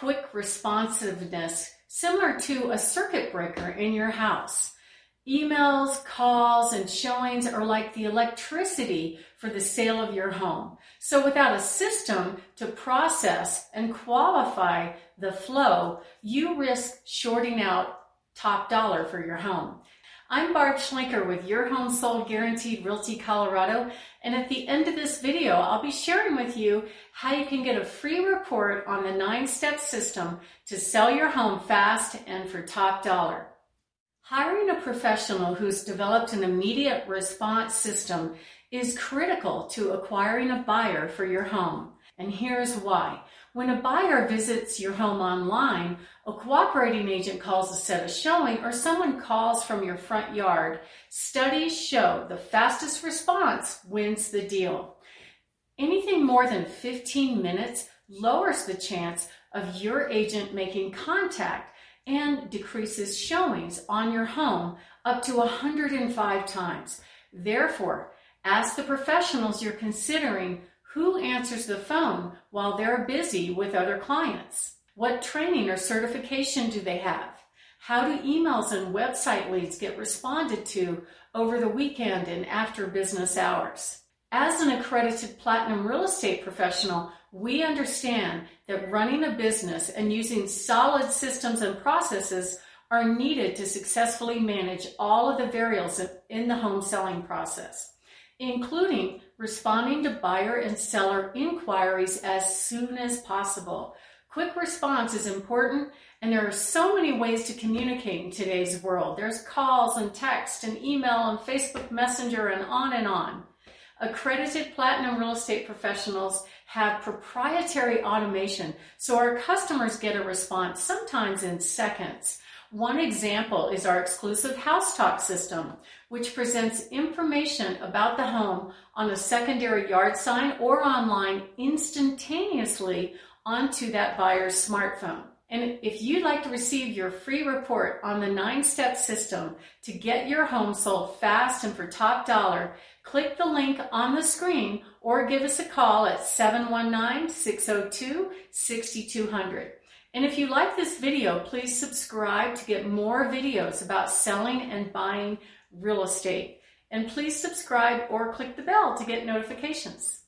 quick responsiveness similar to a circuit breaker in your house. Emails, calls, and showings are like the electricity for the sale of your home. So without a system to process and qualify the flow, you risk shorting out top dollar for your home. I'm Barb Schlenker with Your Home Sold Guaranteed Realty Colorado. And at the end of this video, I'll be sharing with you how you can get a free report on the nine step system to sell your home fast and for top dollar. Hiring a professional who's developed an immediate response system is critical to acquiring a buyer for your home. And here's why. When a buyer visits your home online, a cooperating agent calls a set a showing or someone calls from your front yard, studies show the fastest response wins the deal. Anything more than 15 minutes lowers the chance of your agent making contact and decreases showings on your home up to 105 times. Therefore, ask the professionals you're considering who answers the phone while they're busy with other clients? What training or certification do they have? How do emails and website leads get responded to over the weekend and after business hours? As an accredited platinum real estate professional, we understand that running a business and using solid systems and processes are needed to successfully manage all of the variables in the home selling process including responding to buyer and seller inquiries as soon as possible. Quick response is important, and there are so many ways to communicate in today's world. There's calls and text and email and Facebook Messenger and on and on. Accredited platinum real estate professionals have proprietary automation, so our customers get a response sometimes in seconds. One example is our exclusive House Talk system, which presents information about the home on a secondary yard sign or online instantaneously onto that buyer's smartphone. And if you'd like to receive your free report on the nine step system to get your home sold fast and for top dollar, click the link on the screen or give us a call at 719 602 6200. And if you like this video, please subscribe to get more videos about selling and buying real estate. And please subscribe or click the bell to get notifications.